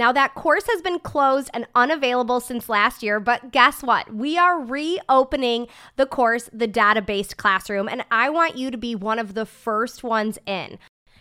Now, that course has been closed and unavailable since last year, but guess what? We are reopening the course, the data based classroom, and I want you to be one of the first ones in.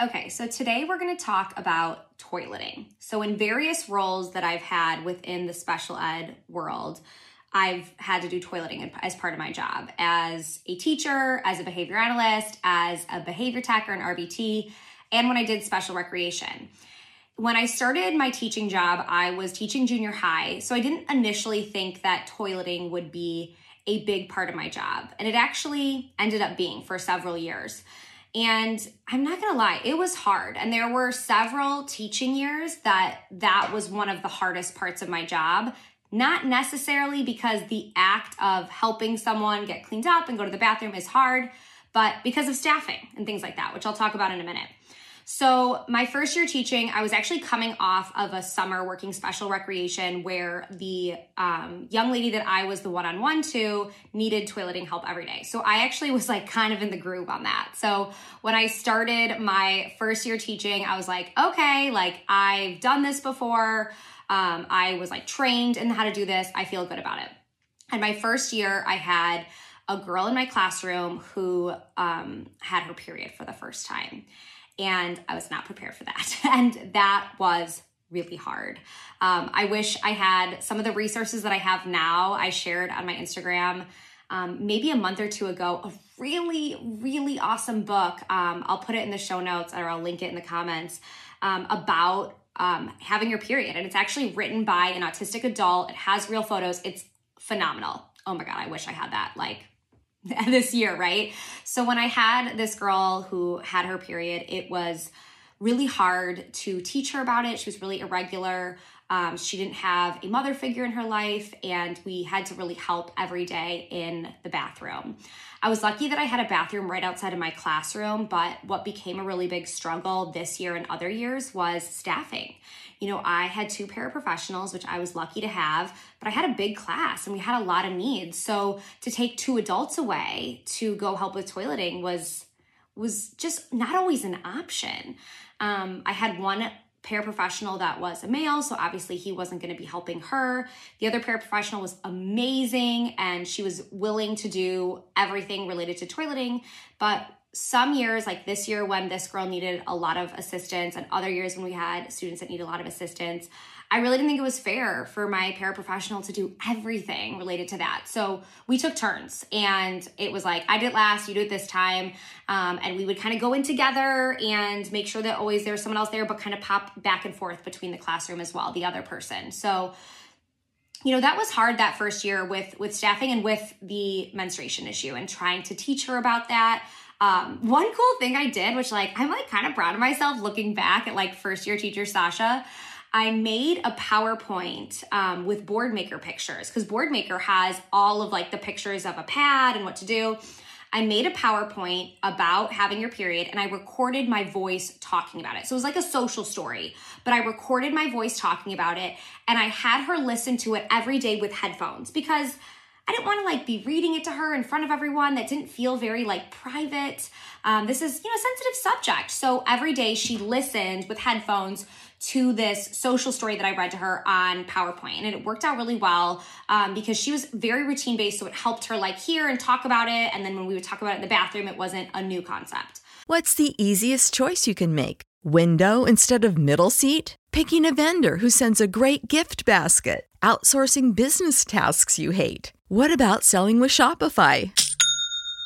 Okay, so today we're going to talk about toileting. So, in various roles that I've had within the special ed world, I've had to do toileting as part of my job as a teacher, as a behavior analyst, as a behavior tech or an RBT, and when I did special recreation. When I started my teaching job, I was teaching junior high, so I didn't initially think that toileting would be a big part of my job, and it actually ended up being for several years. And I'm not going to lie, it was hard. And there were several teaching years that that was one of the hardest parts of my job. Not necessarily because the act of helping someone get cleaned up and go to the bathroom is hard, but because of staffing and things like that, which I'll talk about in a minute. So, my first year teaching, I was actually coming off of a summer working special recreation where the um, young lady that I was the one on one to needed toileting help every day. So, I actually was like kind of in the groove on that. So, when I started my first year teaching, I was like, okay, like I've done this before. Um, I was like trained in how to do this. I feel good about it. And my first year, I had a girl in my classroom who um, had her period for the first time and I was not prepared for that. And that was really hard. Um, I wish I had some of the resources that I have now. I shared on my Instagram um, maybe a month or two ago a really, really awesome book. Um, I'll put it in the show notes or I'll link it in the comments um, about um, having your period. And it's actually written by an autistic adult. It has real photos. It's phenomenal. Oh my God, I wish I had that. Like, this year, right? So when I had this girl who had her period, it was really hard to teach her about it. She was really irregular. Um, she didn't have a mother figure in her life, and we had to really help every day in the bathroom. I was lucky that I had a bathroom right outside of my classroom, but what became a really big struggle this year and other years was staffing. You know, I had two paraprofessionals, which I was lucky to have, but I had a big class and we had a lot of needs. So to take two adults away to go help with toileting was was just not always an option. Um, I had one paraprofessional that was a male, so obviously he wasn't going to be helping her. The other paraprofessional was amazing and she was willing to do everything related to toileting, but some years like this year when this girl needed a lot of assistance and other years when we had students that need a lot of assistance I really didn't think it was fair for my paraprofessional to do everything related to that. So we took turns and it was like, I did it last, you do it this time. Um, and we would kind of go in together and make sure that always there's someone else there, but kind of pop back and forth between the classroom as well, the other person. So you know that was hard that first year with with staffing and with the menstruation issue and trying to teach her about that um, one cool thing i did which like i'm like kind of proud of myself looking back at like first year teacher sasha I made a PowerPoint um, with Boardmaker pictures because Boardmaker has all of like the pictures of a pad and what to do. I made a PowerPoint about having your period and I recorded my voice talking about it. So it was like a social story, but I recorded my voice talking about it and I had her listen to it every day with headphones because I didn't want to like be reading it to her in front of everyone. That didn't feel very like private. Um, this is, you know, a sensitive subject. So every day she listened with headphones to this social story that I read to her on PowerPoint. And it worked out really well um, because she was very routine based. So it helped her like hear and talk about it. And then when we would talk about it in the bathroom, it wasn't a new concept. What's the easiest choice you can make? Window instead of middle seat? Picking a vendor who sends a great gift basket? Outsourcing business tasks you hate? What about selling with Shopify?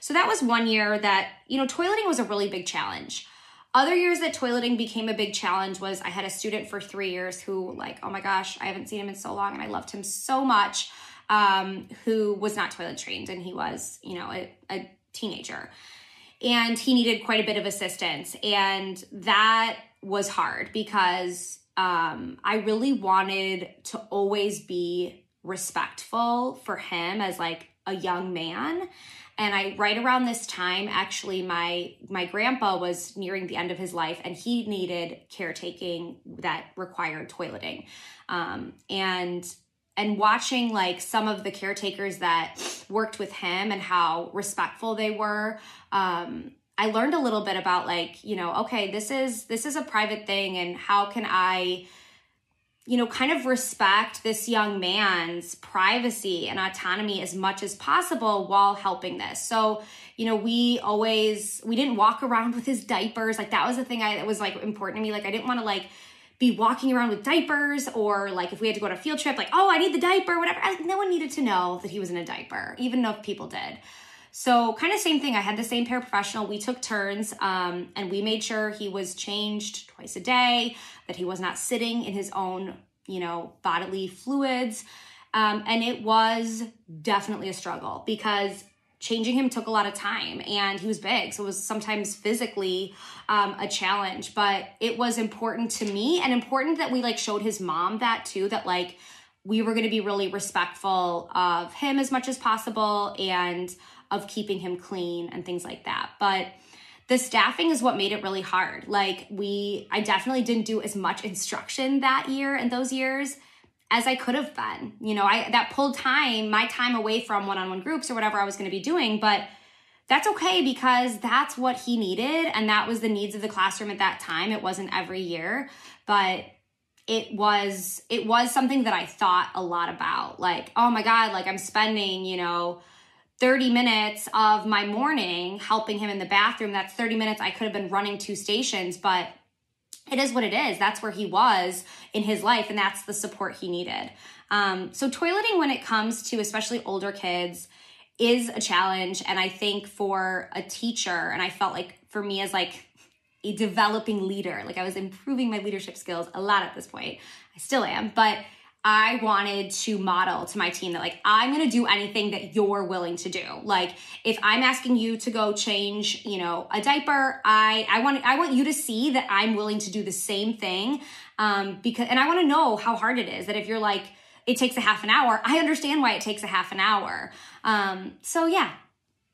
So that was one year that, you know, toileting was a really big challenge. Other years that toileting became a big challenge was I had a student for three years who, like, oh my gosh, I haven't seen him in so long and I loved him so much, um, who was not toilet trained and he was, you know, a, a teenager. And he needed quite a bit of assistance. And that was hard because um, I really wanted to always be respectful for him as like a young man and i right around this time actually my my grandpa was nearing the end of his life and he needed caretaking that required toileting. Um, and and watching like some of the caretakers that worked with him and how respectful they were um, i learned a little bit about like you know okay this is this is a private thing and how can i you know, kind of respect this young man's privacy and autonomy as much as possible while helping this. So, you know, we always we didn't walk around with his diapers. Like that was the thing I that was like important to me. Like I didn't want to like be walking around with diapers or like if we had to go on a field trip, like, oh, I need the diaper, whatever. No one needed to know that he was in a diaper, even if people did. So, kind of same thing. I had the same paraprofessional. We took turns um, and we made sure he was changed twice a day, that he was not sitting in his own, you know, bodily fluids. Um, and it was definitely a struggle because changing him took a lot of time and he was big. So, it was sometimes physically um, a challenge, but it was important to me and important that we like showed his mom that too, that like, we were going to be really respectful of him as much as possible and of keeping him clean and things like that. But the staffing is what made it really hard. Like we I definitely didn't do as much instruction that year and those years as I could have been. You know, I that pulled time, my time away from one-on-one groups or whatever I was going to be doing, but that's okay because that's what he needed and that was the needs of the classroom at that time. It wasn't every year, but it was it was something that I thought a lot about. Like, oh my god, like I'm spending, you know, 30 minutes of my morning helping him in the bathroom. That's 30 minutes I could have been running two stations, but it is what it is. That's where he was in his life, and that's the support he needed. Um, so, toileting, when it comes to especially older kids, is a challenge. And I think for a teacher, and I felt like for me as like a developing leader, like I was improving my leadership skills a lot at this point. I still am, but I wanted to model to my team that like I'm going to do anything that you're willing to do. Like if I'm asking you to go change, you know, a diaper, I I want I want you to see that I'm willing to do the same thing um because and I want to know how hard it is that if you're like it takes a half an hour, I understand why it takes a half an hour. Um so yeah,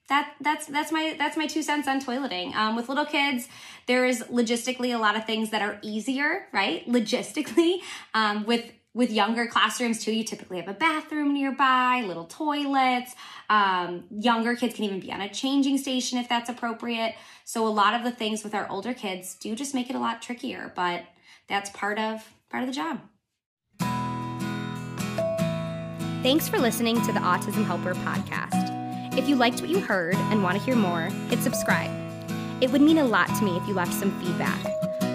that that's that's my that's my two cents on toileting. Um, with little kids, there is logistically a lot of things that are easier, right? Logistically, um, with with younger classrooms too, you typically have a bathroom nearby, little toilets. Um, younger kids can even be on a changing station if that's appropriate. So a lot of the things with our older kids do just make it a lot trickier, but that's part of part of the job. Thanks for listening to the Autism Helper podcast. If you liked what you heard and want to hear more, hit subscribe. It would mean a lot to me if you left some feedback.